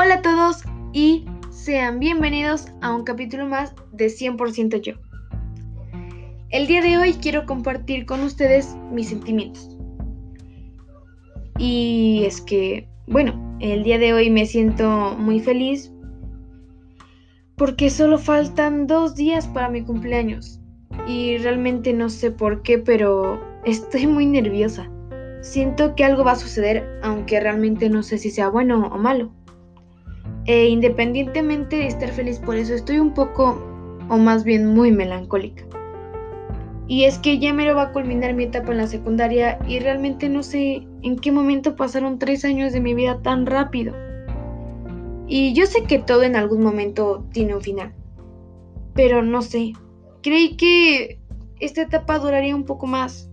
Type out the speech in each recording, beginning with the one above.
Hola a todos y sean bienvenidos a un capítulo más de 100% yo. El día de hoy quiero compartir con ustedes mis sentimientos. Y es que, bueno, el día de hoy me siento muy feliz porque solo faltan dos días para mi cumpleaños. Y realmente no sé por qué, pero estoy muy nerviosa. Siento que algo va a suceder, aunque realmente no sé si sea bueno o malo. E independientemente de estar feliz por eso, estoy un poco, o más bien muy melancólica. Y es que ya me lo va a culminar mi etapa en la secundaria y realmente no sé en qué momento pasaron tres años de mi vida tan rápido. Y yo sé que todo en algún momento tiene un final. Pero no sé, creí que esta etapa duraría un poco más.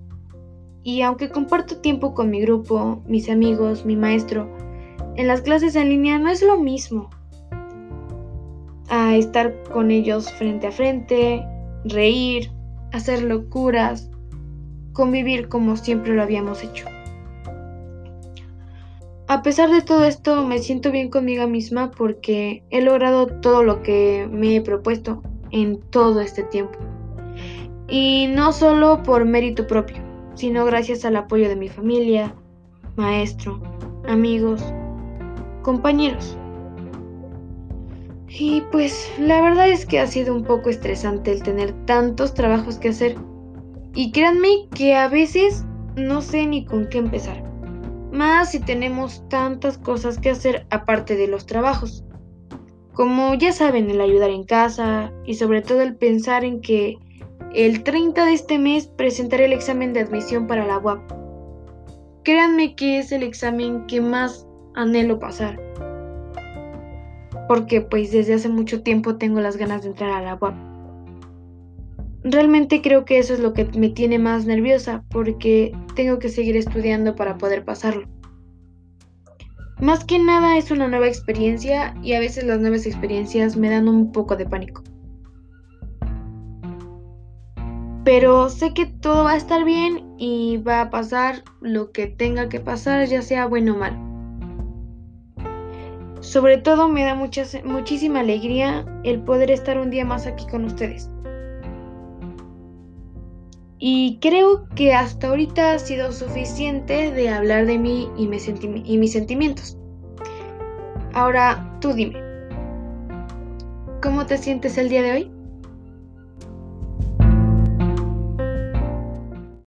Y aunque comparto tiempo con mi grupo, mis amigos, mi maestro, en las clases en línea no es lo mismo a estar con ellos frente a frente, reír, hacer locuras, convivir como siempre lo habíamos hecho. A pesar de todo esto, me siento bien conmigo misma porque he logrado todo lo que me he propuesto en todo este tiempo. Y no solo por mérito propio, sino gracias al apoyo de mi familia, maestro, amigos, compañeros. Y pues la verdad es que ha sido un poco estresante el tener tantos trabajos que hacer. Y créanme que a veces no sé ni con qué empezar. Más si tenemos tantas cosas que hacer aparte de los trabajos. Como ya saben, el ayudar en casa y sobre todo el pensar en que el 30 de este mes presentaré el examen de admisión para la UAP. Créanme que es el examen que más anhelo pasar. Porque pues desde hace mucho tiempo tengo las ganas de entrar a la. Realmente creo que eso es lo que me tiene más nerviosa porque tengo que seguir estudiando para poder pasarlo. Más que nada es una nueva experiencia y a veces las nuevas experiencias me dan un poco de pánico. Pero sé que todo va a estar bien y va a pasar lo que tenga que pasar, ya sea bueno o malo. Sobre todo me da muchísima alegría el poder estar un día más aquí con ustedes. Y creo que hasta ahorita ha sido suficiente de hablar de mí y, y mis sentimientos. Ahora tú dime, ¿cómo te sientes el día de hoy?